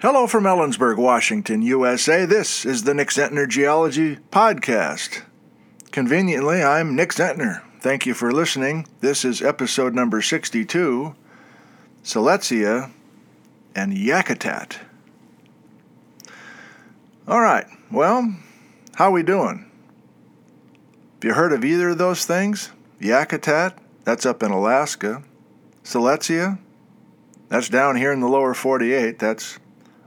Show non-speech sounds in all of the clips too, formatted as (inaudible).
Hello from Ellensburg, Washington, USA. This is the Nick Zentner Geology Podcast. Conveniently, I'm Nick Zentner. Thank you for listening. This is episode number 62 Siletzia and Yakutat. All right, well, how we doing? Have you heard of either of those things? Yakutat, that's up in Alaska. Siletzia, that's down here in the lower 48. That's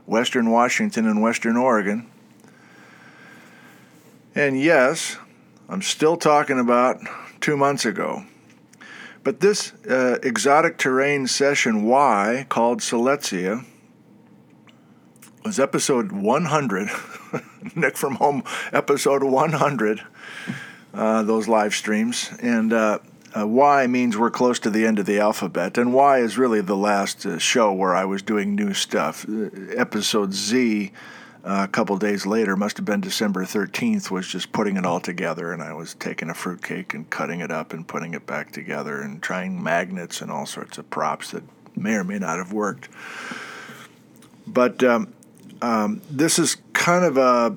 western Washington and western Oregon. And yes, I'm still talking about two months ago. But this uh, exotic terrain session Y called Siletzia was episode 100. (laughs) Nick from Home, episode 100, uh, those live streams. And uh, uh, y means we're close to the end of the alphabet, and Y is really the last uh, show where I was doing new stuff. Uh, episode Z, uh, a couple days later, must have been December 13th, was just putting it all together, and I was taking a fruitcake and cutting it up and putting it back together and trying magnets and all sorts of props that may or may not have worked. But um, um, this is kind of a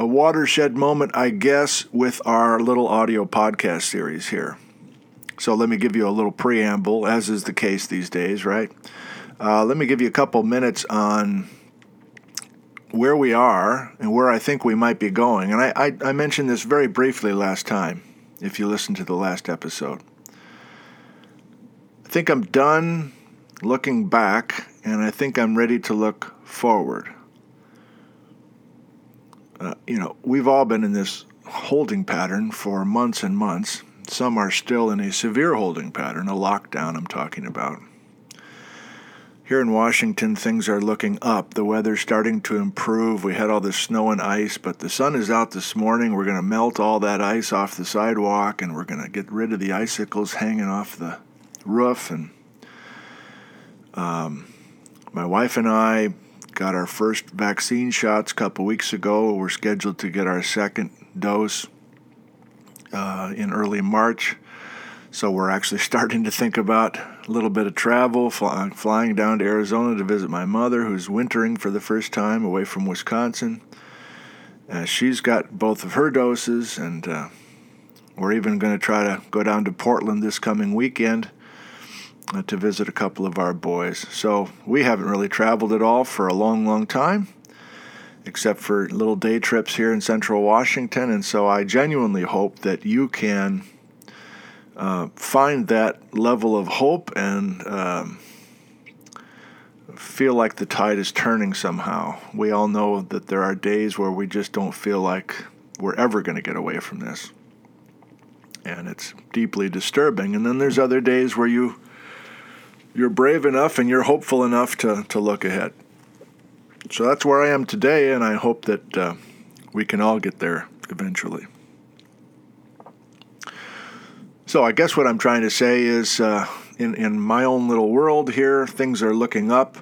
a watershed moment, I guess, with our little audio podcast series here. So let me give you a little preamble, as is the case these days, right? Uh, let me give you a couple minutes on where we are and where I think we might be going. And I, I, I mentioned this very briefly last time, if you listened to the last episode. I think I'm done looking back, and I think I'm ready to look forward uh, you know, we've all been in this holding pattern for months and months. Some are still in a severe holding pattern, a lockdown I'm talking about. Here in Washington, things are looking up. The weather's starting to improve. We had all this snow and ice, but the sun is out this morning. We're going to melt all that ice off the sidewalk and we're going to get rid of the icicles hanging off the roof. And um, my wife and I got our first vaccine shots a couple weeks ago. We're scheduled to get our second dose uh, in early March. So we're actually (laughs) starting to think about a little bit of travel, fly, flying down to Arizona to visit my mother, who's wintering for the first time away from Wisconsin. Uh, she's got both of her doses, and uh, we're even going to try to go down to Portland this coming weekend to visit a couple of our boys. So we haven't really traveled at all for a long, long time, except for little day trips here in central Washington. And so I genuinely hope that you can uh, find that level of hope and um, feel like the tide is turning somehow. We all know that there are days where we just don't feel like we're ever going to get away from this. And it's deeply disturbing. And then there's other days where you you're brave enough and you're hopeful enough to, to look ahead. So that's where I am today, and I hope that uh, we can all get there eventually. So I guess what I'm trying to say is, uh, in in my own little world here, things are looking up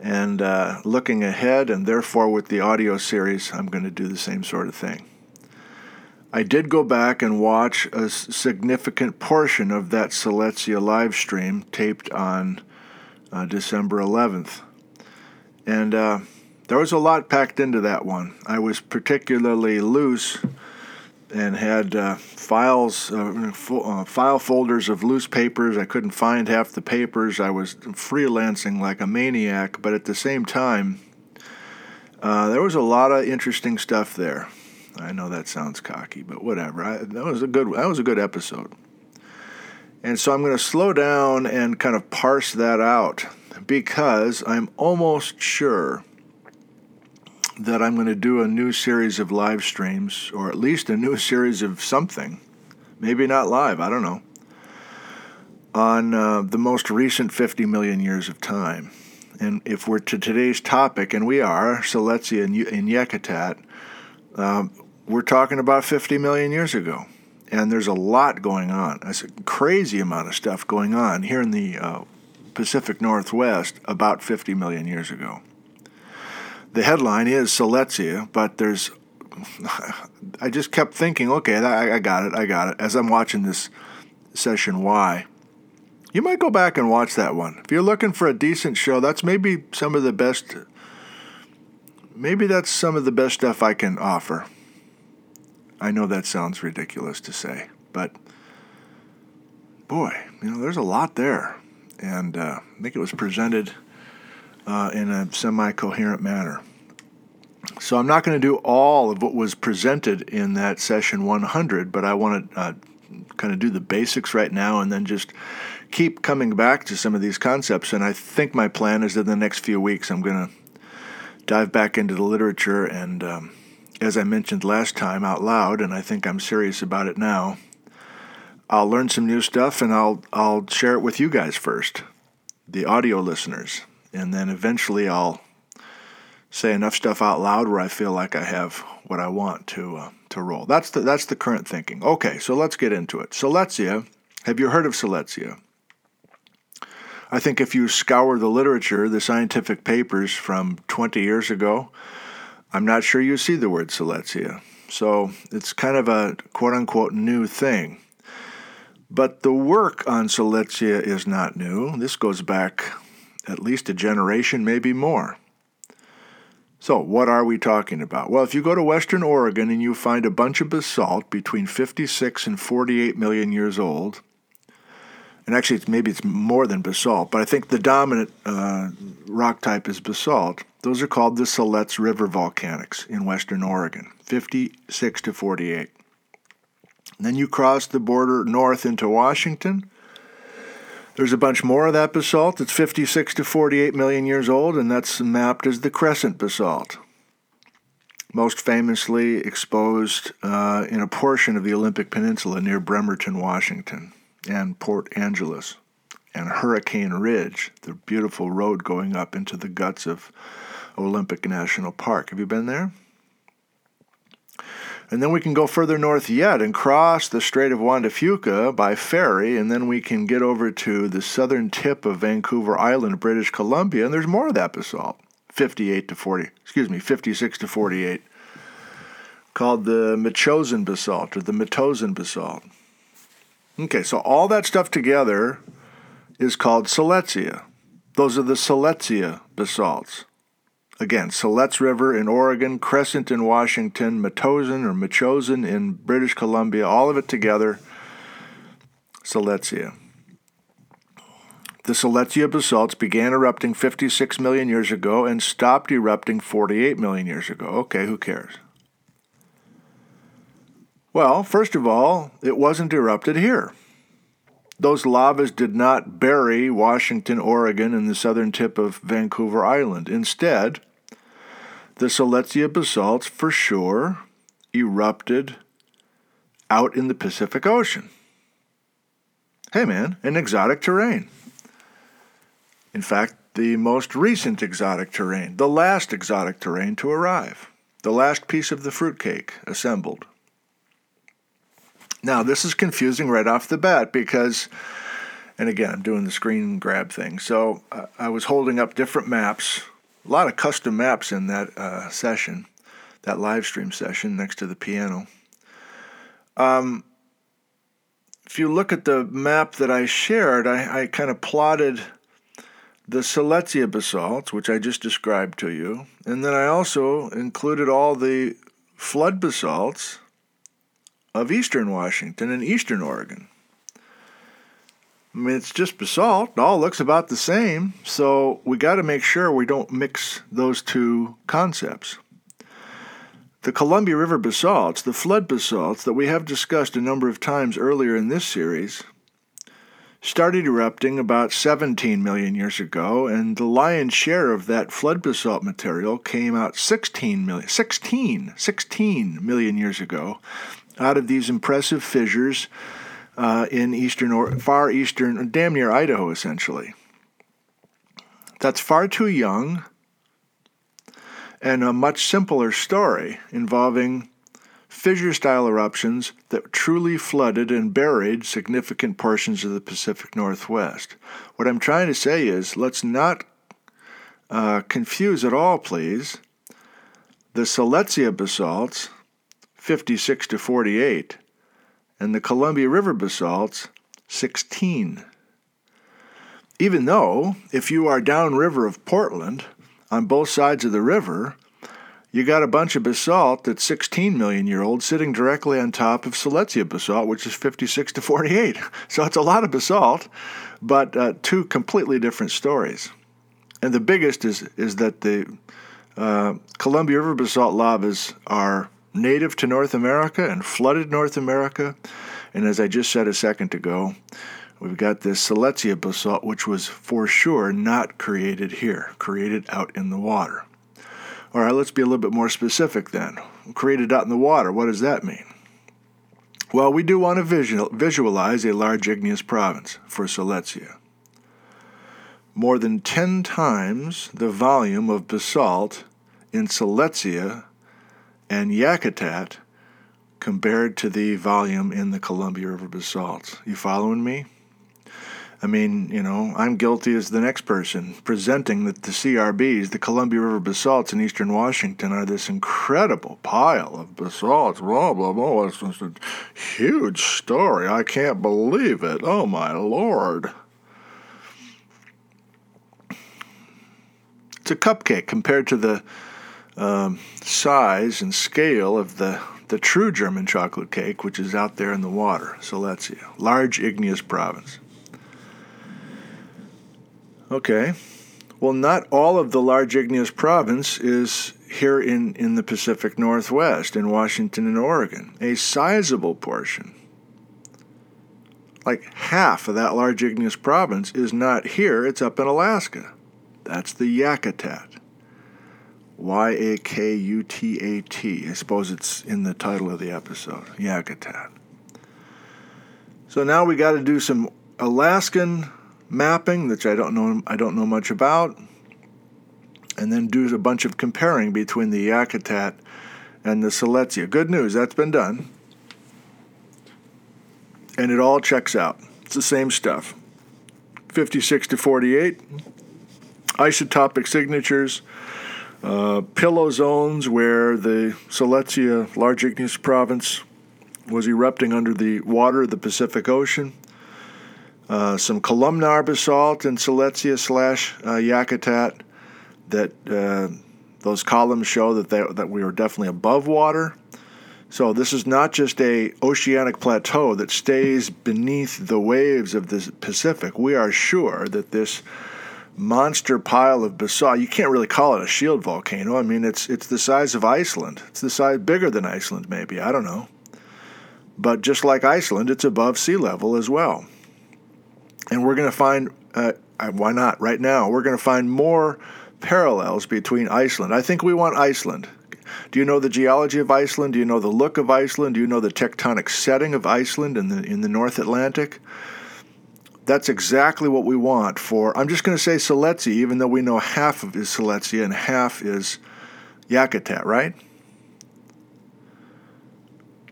and uh, looking ahead, and therefore with the audio series, I'm going to do the same sort of thing. I did go back and watch a significant portion of that Siletzia live stream taped on uh, December 11th. And uh, there was a lot packed into that one. I was particularly loose and had uh, files, uh, fo- uh, file folders of loose papers. I couldn't find half the papers. I was freelancing like a maniac, but at the same time, uh, there was a lot of interesting stuff there. I know that sounds cocky, but whatever. I, that was a good that was a good episode. And so I'm going to slow down and kind of parse that out because I'm almost sure that I'm going to do a new series of live streams or at least a new series of something. Maybe not live, I don't know. On uh, the most recent 50 million years of time. And if we're to today's topic, and we are, Siletzia in, in Yakutat, um, we're talking about 50 million years ago. And there's a lot going on. There's a crazy amount of stuff going on here in the uh, Pacific Northwest about 50 million years ago. The headline is Siletzia, but there's. (laughs) I just kept thinking, okay, I, I got it, I got it, as I'm watching this session why? You might go back and watch that one. If you're looking for a decent show, that's maybe some of the best maybe that's some of the best stuff I can offer. I know that sounds ridiculous to say, but boy, you know, there's a lot there. And uh, I think it was presented uh, in a semi coherent manner. So I'm not going to do all of what was presented in that session 100, but I want to uh, kind of do the basics right now and then just keep coming back to some of these concepts. And I think my plan is that in the next few weeks I'm going to dive back into the literature and, um, as I mentioned last time out loud, and I think I'm serious about it now, I'll learn some new stuff and I'll I'll share it with you guys first, the audio listeners, and then eventually I'll say enough stuff out loud where I feel like I have what I want to uh, to roll. That's the that's the current thinking. Okay, so let's get into it. Siletzia, have you heard of Siletzia? I think if you scour the literature, the scientific papers from 20 years ago, I'm not sure you see the word Siletzia. So it's kind of a quote unquote new thing. But the work on Siletzia is not new. This goes back at least a generation, maybe more. So, what are we talking about? Well, if you go to Western Oregon and you find a bunch of basalt between 56 and 48 million years old, and actually it's, maybe it's more than basalt, but I think the dominant uh, rock type is basalt. Those are called the Siletz River volcanics in western Oregon, 56 to 48. And then you cross the border north into Washington. There's a bunch more of that basalt. It's 56 to 48 million years old, and that's mapped as the crescent basalt. Most famously exposed uh, in a portion of the Olympic Peninsula near Bremerton, Washington and Port Angeles and Hurricane Ridge, the beautiful road going up into the guts of Olympic National Park. Have you been there? And then we can go further north yet and cross the Strait of Juan de Fuca by ferry, and then we can get over to the southern tip of Vancouver Island, British Columbia, and there's more of that basalt, 58 to 40, excuse me, 56 to 48, called the Metchosin basalt or the Metozan basalt. Okay, so all that stuff together is called Siletzia. Those are the Siletzia basalts. Again, Siletz River in Oregon, Crescent in Washington, Metozan or Metchosin in British Columbia, all of it together, Siletzia. The Siletzia basalts began erupting 56 million years ago and stopped erupting 48 million years ago. Okay, who cares? Well, first of all, it wasn't erupted here. Those lavas did not bury Washington, Oregon, and the southern tip of Vancouver Island. Instead, the Siletzia basalts for sure erupted out in the Pacific Ocean. Hey man, an exotic terrain. In fact, the most recent exotic terrain, the last exotic terrain to arrive, the last piece of the fruitcake assembled. Now, this is confusing right off the bat because, and again, I'm doing the screen grab thing. So I was holding up different maps, a lot of custom maps in that uh, session, that live stream session next to the piano. Um, if you look at the map that I shared, I, I kind of plotted the Siletzia basalts, which I just described to you, and then I also included all the flood basalts of eastern Washington and eastern Oregon. I mean, it's just basalt. It all looks about the same, so we got to make sure we don't mix those two concepts. The Columbia River basalts, the flood basalts that we have discussed a number of times earlier in this series, started erupting about 17 million years ago, and the lion's share of that flood basalt material came out 16 million, 16, 16 million years ago out of these impressive fissures uh, in eastern or far eastern, damn near Idaho, essentially. That's far too young and a much simpler story involving fissure style eruptions that truly flooded and buried significant portions of the Pacific Northwest. What I'm trying to say is let's not uh, confuse at all, please, the Siletzia basalts 56 to 48, and the Columbia River basalts 16. Even though, if you are downriver of Portland, on both sides of the river, you got a bunch of basalt that's 16 million year old sitting directly on top of Siletzia basalt, which is 56 to 48. (laughs) So it's a lot of basalt, but uh, two completely different stories. And the biggest is, is that the uh, Columbia River basalt lavas are native to North America and flooded North America. And as I just said a second ago, we've got this Siletzia basalt, which was for sure not created here, created out in the water. All right, let's be a little bit more specific then. Created out in the water, what does that mean? Well, we do want to visual, visualize a large igneous province for Siletzia. More than 10 times the volume of basalt in Siletzia and Yakutat compared to the volume in the Columbia River basalts. You following me? I mean, you know, I'm guilty as the next person, presenting that the CRBs, the Columbia River basalts in eastern Washington, are this incredible pile of basalts. Blah, blah, blah. It's just a huge story. I can't believe it. Oh, my Lord. It's a cupcake compared to the um, size and scale of the the true German chocolate cake, which is out there in the water. So see. Large igneous province. Okay. Well, not all of the large igneous province is here in, in the Pacific Northwest, in Washington and Oregon. A sizable portion, like half of that large igneous province, is not here, it's up in Alaska. That's the Yakutat. Y A K U T A T. I suppose it's in the title of the episode. Yakutat. So now we got to do some Alaskan mapping, which I don't know I don't know much about, and then do a bunch of comparing between the Yakutat and the Siletzia. Good news, that's been done. And it all checks out. It's the same stuff. 56 to 48, isotopic signatures, uh, pillow zones where the Siletzia large igneous province was erupting under the water of the Pacific Ocean. Uh, some columnar basalt in Siletzia slash uh, Yakutat that uh, those columns show that they, that we were definitely above water. So this is not just a oceanic plateau that stays beneath the waves of the Pacific. We are sure that this monster pile of basalt, you can't really call it a shield volcano. I mean, it's it's the size of Iceland. It's the size bigger than Iceland maybe. I don't know. But just like Iceland, it's above sea level as well and we're going to find uh, uh, why not right now we're going to find more parallels between iceland i think we want iceland do you know the geology of iceland do you know the look of iceland do you know the tectonic setting of iceland in the in the north atlantic that's exactly what we want for i'm just going to say siletzia even though we know half of is siletzia and half is yakutat right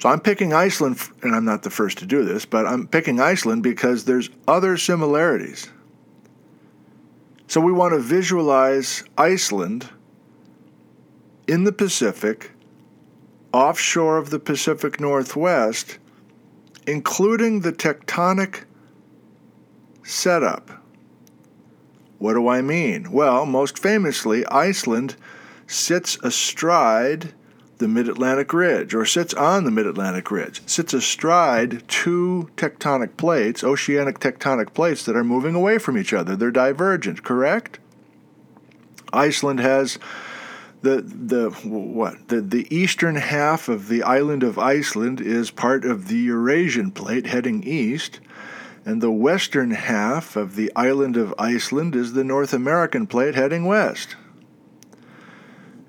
so I'm picking Iceland, and I'm not the first to do this, but I'm picking Iceland because there's other similarities. So we want to visualize Iceland in the Pacific, offshore of the Pacific Northwest, including the tectonic setup. What do I mean? Well, most famously, Iceland sits astride the Mid Atlantic Ridge, or sits on the Mid Atlantic Ridge, sits astride two tectonic plates, oceanic tectonic plates that are moving away from each other. They're divergent, correct? Iceland has the the what the the eastern half of the island of Iceland is part of the Eurasian plate heading east, and the western half of the island of Iceland is the North American plate heading west.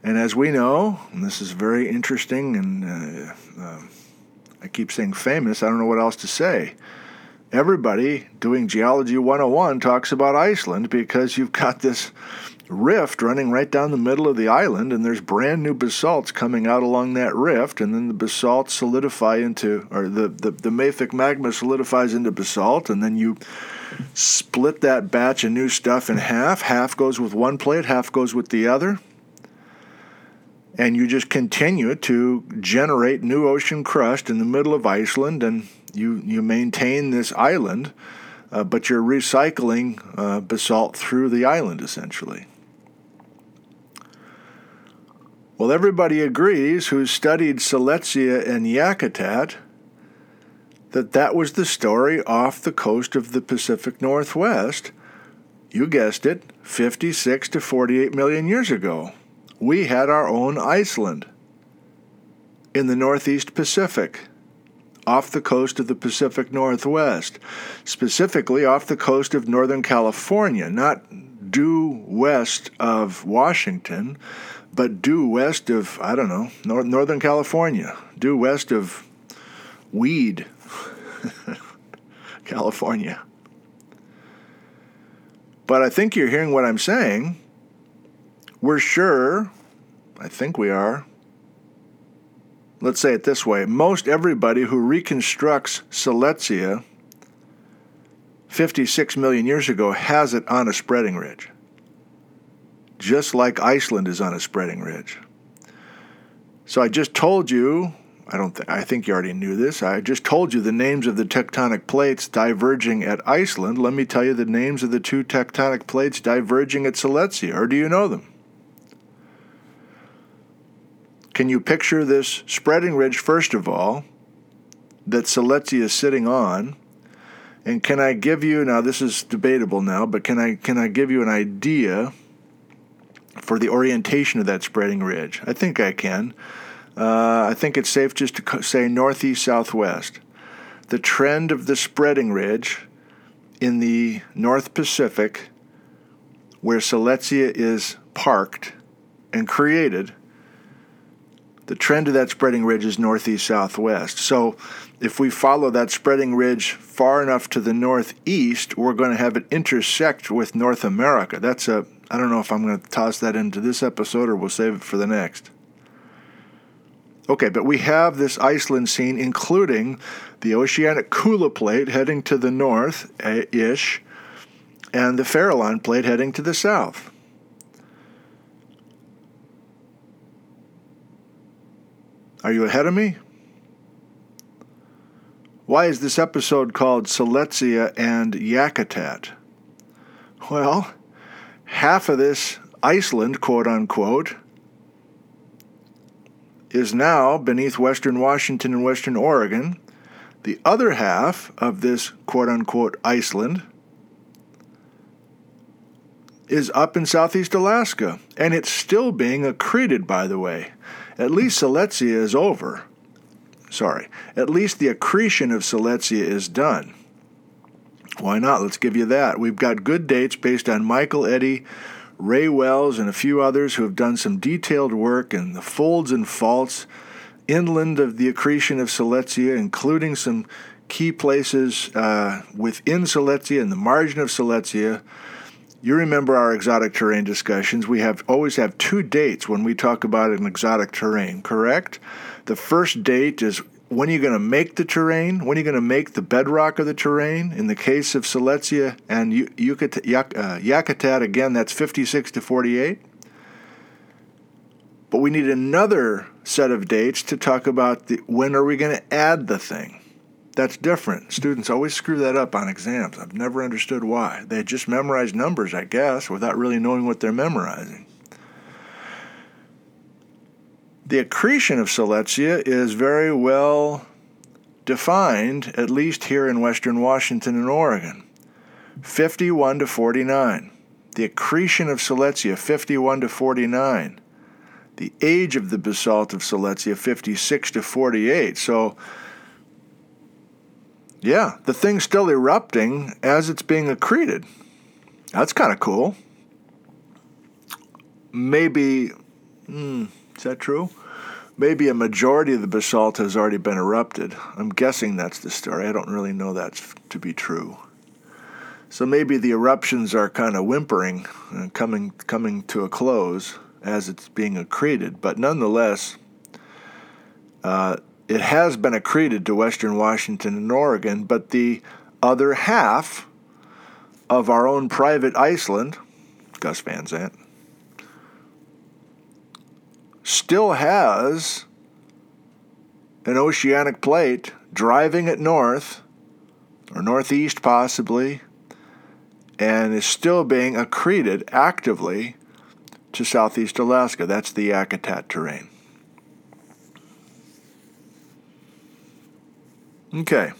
And as we know, and this is very interesting, and uh, uh, I keep saying famous, I don't know what else to say. Everybody doing Geology 101 talks about Iceland because you've got this rift running right down the middle of the island, and there's brand new basalts coming out along that rift, and then the basalts solidify into, or the, the, the mafic magma solidifies into basalt, and then you split that batch of new stuff in half. Half goes with one plate, half goes with the other and you just continue to generate new ocean crust in the middle of Iceland, and you, you maintain this island uh, but you're recycling uh, basalt through the island essentially. Well, everybody agrees who's studied Siletzia and Yakutat that that was the story off the coast of the Pacific Northwest. You guessed it, 56 to 48 million years ago. We had our own Iceland in the Northeast Pacific, off the coast of the Pacific Northwest, specifically off the coast of Northern California, not due west of Washington, but due west of, I don't know, Northern California, due west of Weed, (laughs) California. But I think you're hearing what I'm saying. We're sure, I think we are. Let's say it this way most everybody who reconstructs Siletzia 56 million years ago has it on a spreading ridge, just like Iceland is on a spreading ridge. So I just told you I don't th- I think you already knew this. I just told you the names of the tectonic plates diverging at Iceland. Let me tell you the names of the two tectonic plates diverging at Siletzia, or do you know them? Can you picture this spreading ridge, first of all, that Siletzia is sitting on? And can I give you now this is debatable now, but can I can I give you an idea for the orientation of that spreading ridge? I think I can. Uh, I think it's safe just to say northeast southwest. The trend of the spreading ridge in the North Pacific, where Siletzia is parked and created, the trend of that spreading ridge is northeast southwest. So if we follow that spreading ridge far enough to the northeast, we're going to have it intersect with North America. That's a I don't know if I'm going to toss that into this episode or we'll save it for the next. Okay, but we have this Iceland scene, including the oceanic Kula plate heading to the north ish, and the Farallon plate heading to the south. Are you ahead of me? Why is this episode called Siletzia and Yakutat? Well, half of this Iceland, quote unquote, is now beneath western Washington and western Oregon. The other half of this quote unquote Iceland is up in southeast Alaska, and it's still being accreted, by the way. At least Siletzia is over. Sorry, at least the accretion of Siletzia is done. Why not? Let's give you that. We've got good dates based on Michael Eddy Ray Wells, and a few others who have done some detailed work in the folds and faults inland of the accretion of Siletzia, including some key places uh, within Siletzia and the margin of Siletzia. You remember our exotic terrain discussions. We have always have two dates when we talk about an exotic terrain, correct? The first date is when are you going to make the terrain? When are you going to make the bedrock of the terrain? In the case of Siletzia and Yakutat, uh, again, that's 56 to 48. But we need another set of dates to talk about the, when are we going to add the thing. That's different. Students always screw that up on exams. I've never understood why. They just memorize numbers, I guess, without really knowing what they're memorizing. The accretion of Siletzia is very well defined, at least here in western Washington and Oregon 51 to 49. The accretion of Siletzia, 51 to 49. The age of the basalt of Siletzia, 56 to 48. So, yeah, the thing's still erupting as it's being accreted. That's kind of cool. Maybe, hmm, is that true? maybe a majority of the basalt has already been erupted. I'm guessing that's the story. I don't really know that to be true. So maybe the eruptions are kind of whimpering and coming coming to a close as it's being accreted, but nonetheless, uh, it has been accreted to Western Washington and Oregon. But the other half of our own private Iceland, Gus Van Zant, still has an oceanic plate driving it north or northeast possibly, and is still being accreted actively to southeast Alaska. That's the Yakutat terrain. Okay.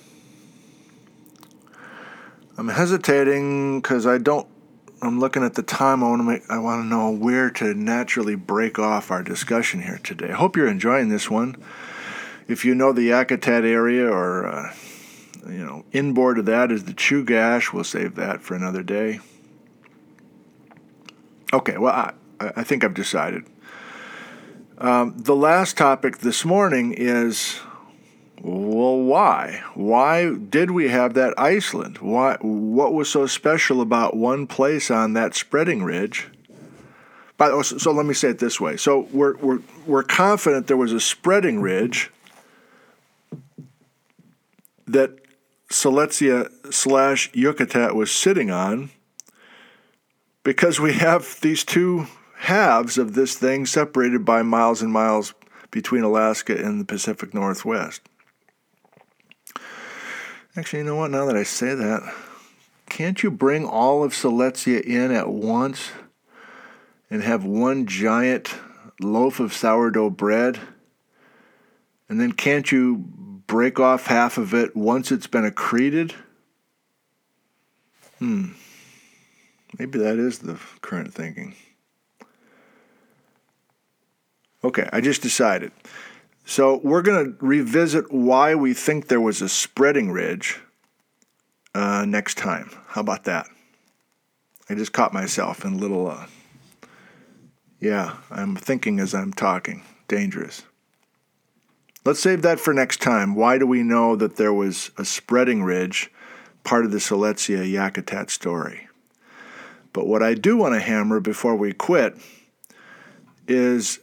I'm hesitating because I don't. I'm looking at the time. I want to make. I want to know where to naturally break off our discussion here today. I hope you're enjoying this one. If you know the Yakutat area, or uh, you know, inboard of that is the Chugach. We'll save that for another day. Okay. Well, I, I think I've decided. Um, the last topic this morning is well, why? Why did we have that Iceland? Why? What was so special about one place on that spreading ridge? But so, so let me say it this way. So we're we're we're confident there was a spreading ridge that Siletzia slash Yakutat was sitting on because we have these two halves of this thing separated by miles and miles between Alaska and the Pacific Northwest. Actually, you know what? Now that I say that, can't you bring all of Siletzia in at once and have one giant loaf of sourdough bread? And then can't you break off half of it once it's been accreted? Hmm. Maybe that is the current thinking. Okay, I just decided. So we're going to revisit why we think there was a spreading ridge uh, next time. How about that? I just caught myself in a little. Uh, yeah, I'm thinking as I'm talking. Dangerous. Let's save that for next time. Why do we know that there was a spreading ridge, part of the Siletzia Yakutat story? But what I do want to hammer before we quit is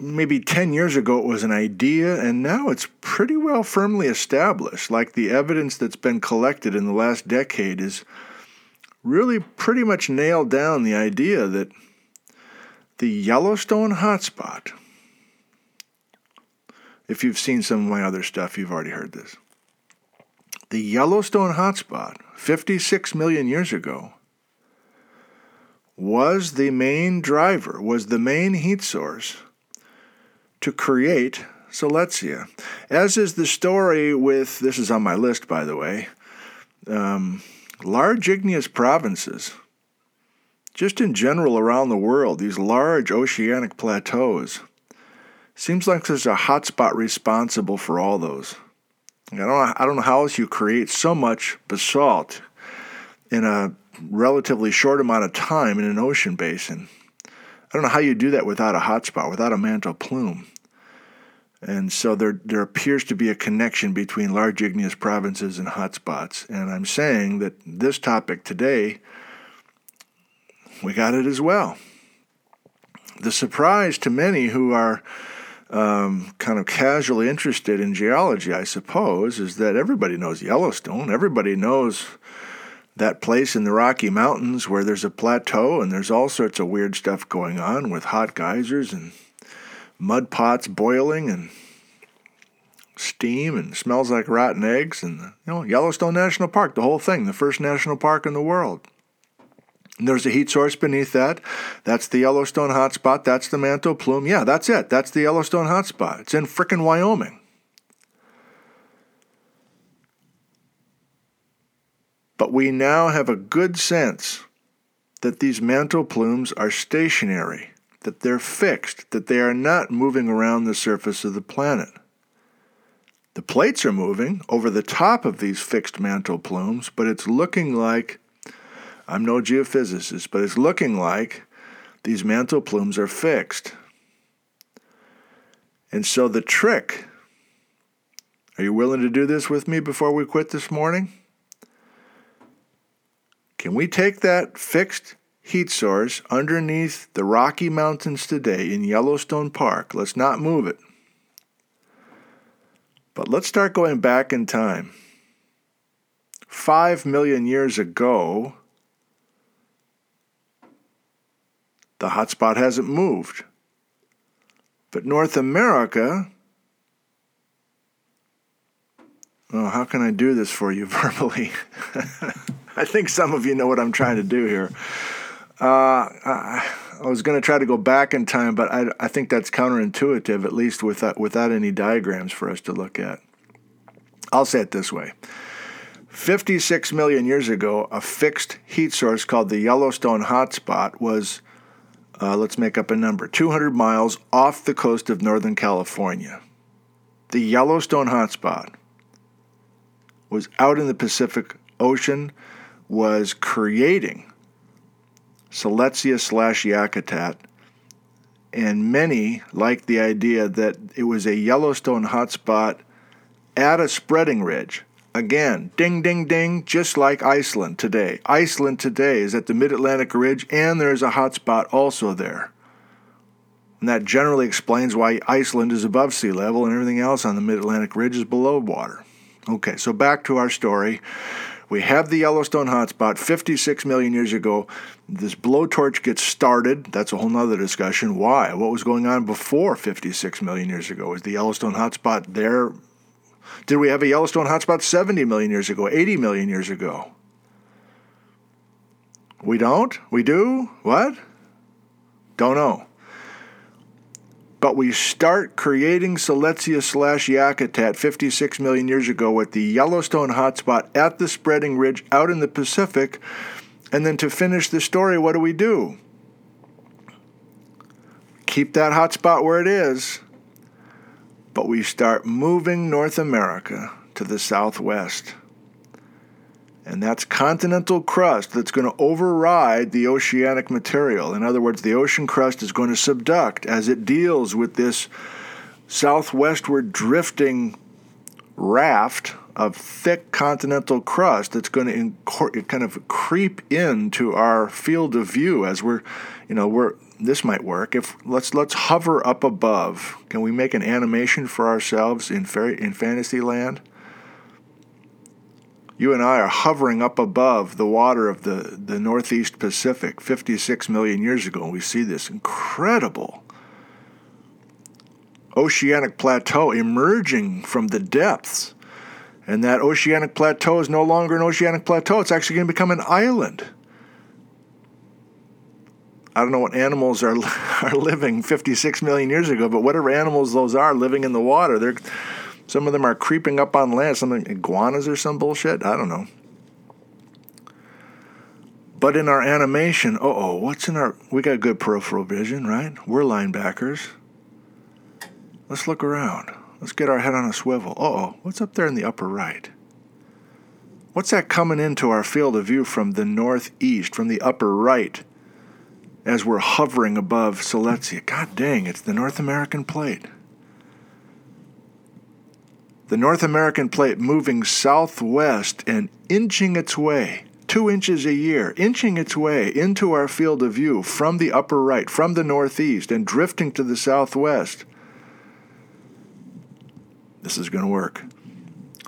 maybe 10 years ago it was an idea, and now it's pretty well firmly established. Like the evidence that's been collected in the last decade is really pretty much nailed down the idea that the Yellowstone hotspot, if you've seen some of my other stuff, you've already heard this. The Yellowstone hotspot, 56 million years ago, was the main driver, was the main heat source to create Siletzia. As is the story with, this is on my list by the way, um, large igneous provinces. Just in general around the world, these large oceanic plateaus. Seems like there's a hotspot responsible for all those. I don't, know, I don't know how else you create so much basalt in a relatively short amount of time in an ocean basin. I don't know how you do that without a hotspot, without a mantle plume. And so there, there appears to be a connection between large igneous provinces and hotspots. And I'm saying that this topic today, we got it as well. The surprise to many who are um, kind of casually interested in geology, I suppose, is that everybody knows Yellowstone. Everybody knows that place in the Rocky Mountains where there's a plateau and there's all sorts of weird stuff going on with hot geysers and mud pots boiling and steam and smells like rotten eggs and you know Yellowstone National Park, the whole thing, the first national park in the world. And there's a heat source beneath that. That's the Yellowstone hotspot. That's the mantle plume. Yeah, that's it. That's the Yellowstone hotspot. It's in frickin' Wyoming. But we now have a good sense that these mantle plumes are stationary that they're fixed, that they are not moving around the surface of the planet. The plates are moving over the top of these fixed mantle plumes, but it's looking like I'm no geophysicist, but it's looking like these mantle plumes are fixed. And so the trick are you willing to do this with me before we quit this morning? Can we take that fixed heat source underneath the Rocky Mountains today in Yellowstone Park. Let's not move it. But let's start going back in time. Five million years ago, the hotspot hasn't moved. But North America, Oh, how can I do this for you (laughs) verbally? (laughs) I think some of you know what I'm trying to do here. Uh, I, was going to try to go back in time, but I, I think that's counterintuitive, at least without, without any diagrams for us to look at. I'll say it this way 56 million years ago, a fixed heat source called the Yellowstone hotspot was, uh, let's make up a number, 200 miles off the coast of Northern California. The Yellowstone hotspot was out in the Pacific Ocean, was creating Siletzia slash Yakutat, and many liked the idea that it was a Yellowstone hotspot at a spreading ridge. Again, ding, ding, ding, just like Iceland today. Iceland today is at the Mid Atlantic Ridge, and there's a hotspot also there. And that generally explains why Iceland is above sea level and everything else on the Mid Atlantic Ridge is below water. Okay, so back to our story. We have the Yellowstone hotspot 56 million years ago. This blowtorch gets started. That's a whole nother discussion. Why? What was going on before 56 million years ago? Was the Yellowstone hotspot there? Did we have a Yellowstone hotspot 70 million years ago, 80 million years ago? We don't? We do? What? Don't know but we start creating Siletzia slash Yakutat 56 million years ago at the Yellowstone hotspot at the spreading ridge out in the Pacific. And then to finish the story, what do we do? Keep that hotspot where it is, but we start moving North America to the southwest and that's continental crust that's going to override the oceanic material. In other words, the ocean crust is going to subduct as it deals with this southwestward drifting raft of thick continental crust that's going to kind of creep into our field of view as we're, you know, we're this might work if let's let's hover up above. Can we make an animation for ourselves in fairy in fantasy land? You and I are hovering up above the water of the, the Northeast Pacific 56 million years ago, and we see this incredible oceanic plateau emerging from the depths. And that oceanic plateau is no longer an oceanic plateau, it's actually going to become an island. I don't know what animals are, (laughs) are living 56 million years ago, but whatever animals those are living in the water, they're some of them are creeping up on land, some iguanas or some bullshit. I don't know. But in our animation, uh oh, what's in our. We got good peripheral vision, right? We're linebackers. Let's look around. Let's get our head on a swivel. Uh oh, what's up there in the upper right? What's that coming into our field of view from the northeast, from the upper right, as we're hovering above Siletzia? God dang, it's the North American plate the North American plate moving southwest and inching its way, two inches a year, inching its way into our field of view from the upper right, from the northeast, and drifting to the southwest. This is going to work.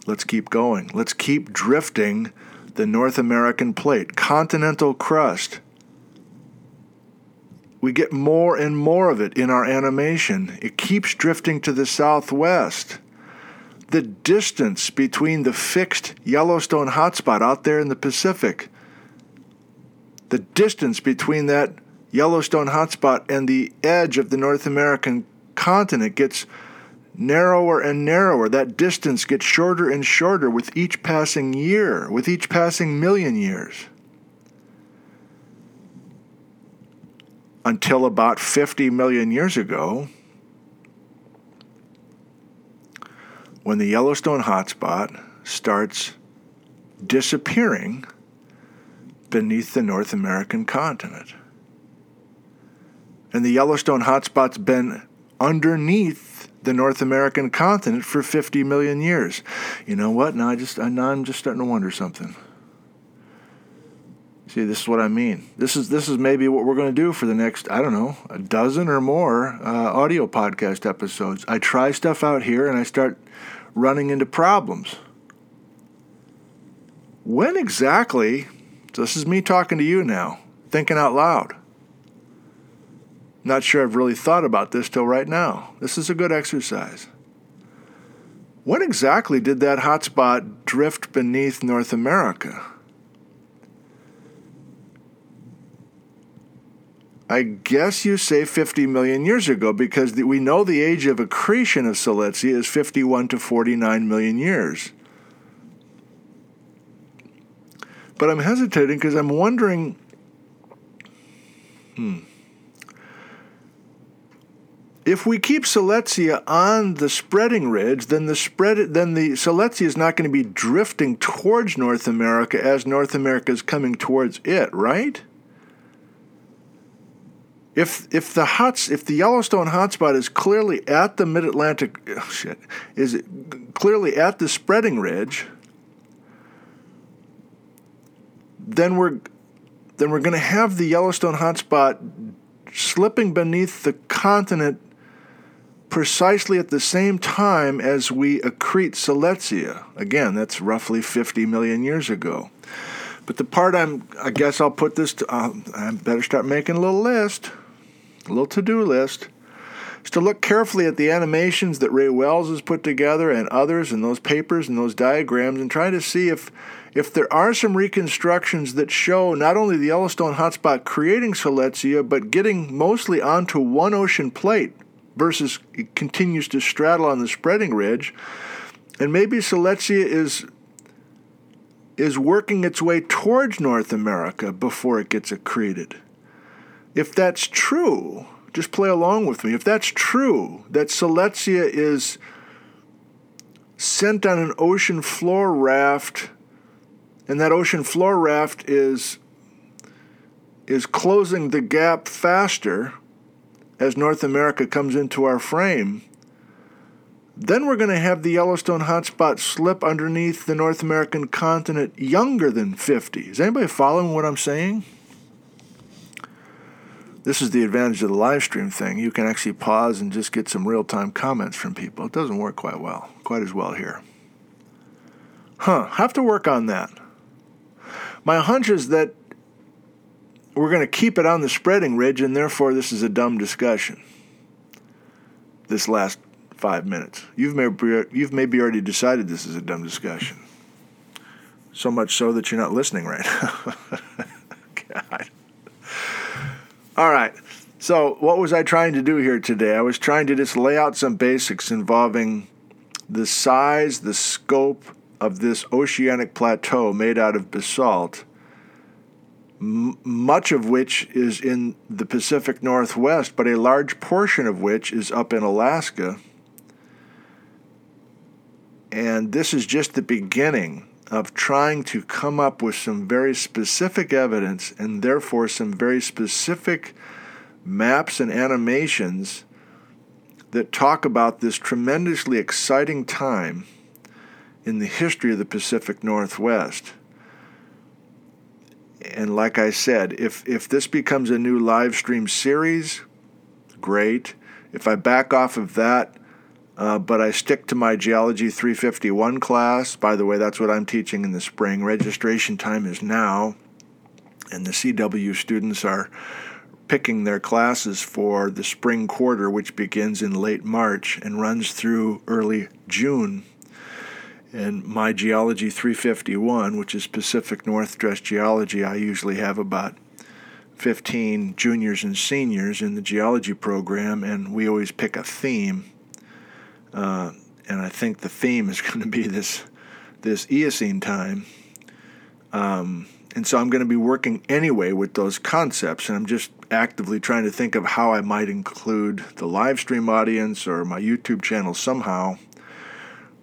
Let's keep going. Let's keep drifting the North American plate, continental crust. We get more and more of it in our animation. It keeps drifting to the southwest the distance between the fixed Yellowstone hotspot out there in the Pacific, the distance between that Yellowstone hotspot and the edge of the North American continent gets narrower and narrower. That distance gets shorter and shorter with each passing year, with each passing million years. Until about 50 million years ago, when the Yellowstone hotspot starts disappearing beneath the North American continent. And the Yellowstone hotspot's been underneath the North American continent for 50 million years. You know what? Now I just now I'm just starting to wonder something. See, this is what I mean. This is this is maybe what we're going to do for the next I don't know a dozen or more uh, audio podcast episodes. I try stuff out here and I start running into problems. When exactly, this is me talking to you now, thinking out loud. Not sure I've really thought about this till right now. This is a good exercise. When exactly did that hotspot drift beneath North America? I guess you say 50 million years ago because we know the age of accretion of Siletzia is 51 to 49 million years. But I'm hesitating because I'm wondering. Hmm. If we keep Siletzia on the spreading ridge, then the spread then the Siletzia is not going to be drifting towards North America as North America is coming towards it, right? If if the hots if the Yellowstone hotspot is clearly at the Mid Atlantic oh shit is it clearly at the spreading ridge, then we're then we're going to have the Yellowstone hotspot slipping beneath the continent precisely at the same time as we accrete Siletzia. Again, that's roughly 50 million years ago. But the part I'm, I guess I'll put this to, uh, I better start making a little list a little to do list is to look carefully at the animations that Ray Wells has put together and others and those papers and those diagrams and try to see if if there are some reconstructions that show not only the Yellowstone hotspot creating Siletzia, but getting mostly onto one ocean plate versus it continues to straddle on the spreading ridge, and maybe Siletzia is is working its way towards North America before it gets accreted. If that's true, just play along with me. If that's true, that Siletzia is sent on an ocean floor raft, and that ocean floor raft is is closing the gap faster as North America comes into our frame, then we're going to have the Yellowstone hotspot slip underneath the North American continent younger than 50. Is anybody following what I'm saying? This is the advantage of the live stream thing. You can actually pause and just get some real time comments from people. It doesn't work quite well, quite as well here. Huh, have to work on that. My hunch is that we're going to keep it on the spreading ridge, and therefore this is a dumb discussion. This last five minutes. You've maybe, you've maybe already decided this is a dumb discussion. So much so that you're not listening right (laughs) now. (laughs) God. All right. So, what was I trying to do here today? I was trying to just lay out some basics involving the size, the scope of this oceanic plateau made out of basalt, m- much of which is in the Pacific Northwest, but a large portion of which is up in Alaska. And this is just the beginning of trying to come up with some very specific evidence and therefore some very specific maps and animations that talk about this tremendously exciting time in the history of the Pacific Northwest. And like I said, if, if this becomes a new live stream series, great. If I back off of that, uh, but I stick to my Geology 351 class. By the way, that's what I'm teaching in the spring. Registration time is now, and the CW students are picking their classes for the spring quarter, which begins in late March and runs through early June. And my Geology 351, which is Pacific Northwest Geology, I usually have about 15 juniors and seniors in the geology program, and we always pick a theme uh, and I think the theme is (laughs) going to be this this Eocene time. Um, and so I'm going to be working anyway with those concepts, and I'm just actively trying to think of how I might include the live stream audience or my YouTube channel somehow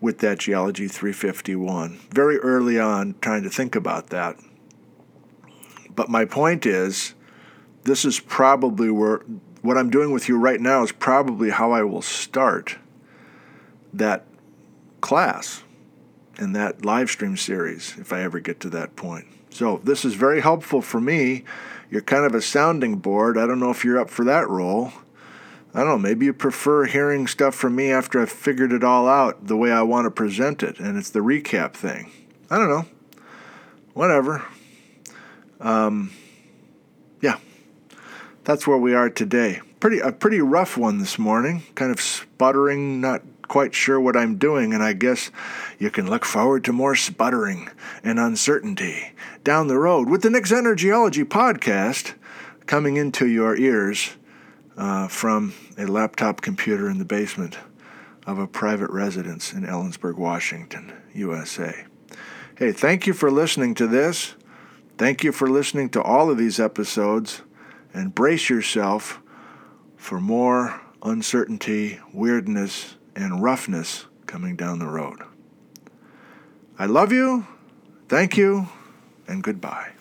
with that Geology 351. Very early on, trying to think about that. But my point is, this is probably where what I'm doing with you right now is probably how I will start that class and that live stream series if I ever get to that point. So, this is very helpful for me. You're kind of a sounding board. I don't know if you're up for that role. I don't know, maybe you prefer hearing stuff from me after I've figured it all out the way I want to present it, and it's the recap thing. I don't know. Whatever. Um, yeah, that's where we are today. Pretty a pretty rough one this morning. Kind of sputtering, not quite sure what I'm doing, and I guess you can look forward to more sputtering and uncertainty down the road with the next Energyology podcast coming into your ears uh, from a laptop computer in the basement of a private residence in Ellensburg, Washington, USA. Hey, thank you for listening to this. Thank you for listening to all of these episodes, and brace yourself for more uncertainty, weirdness, and roughness coming down the road. I love you, thank you, and goodbye.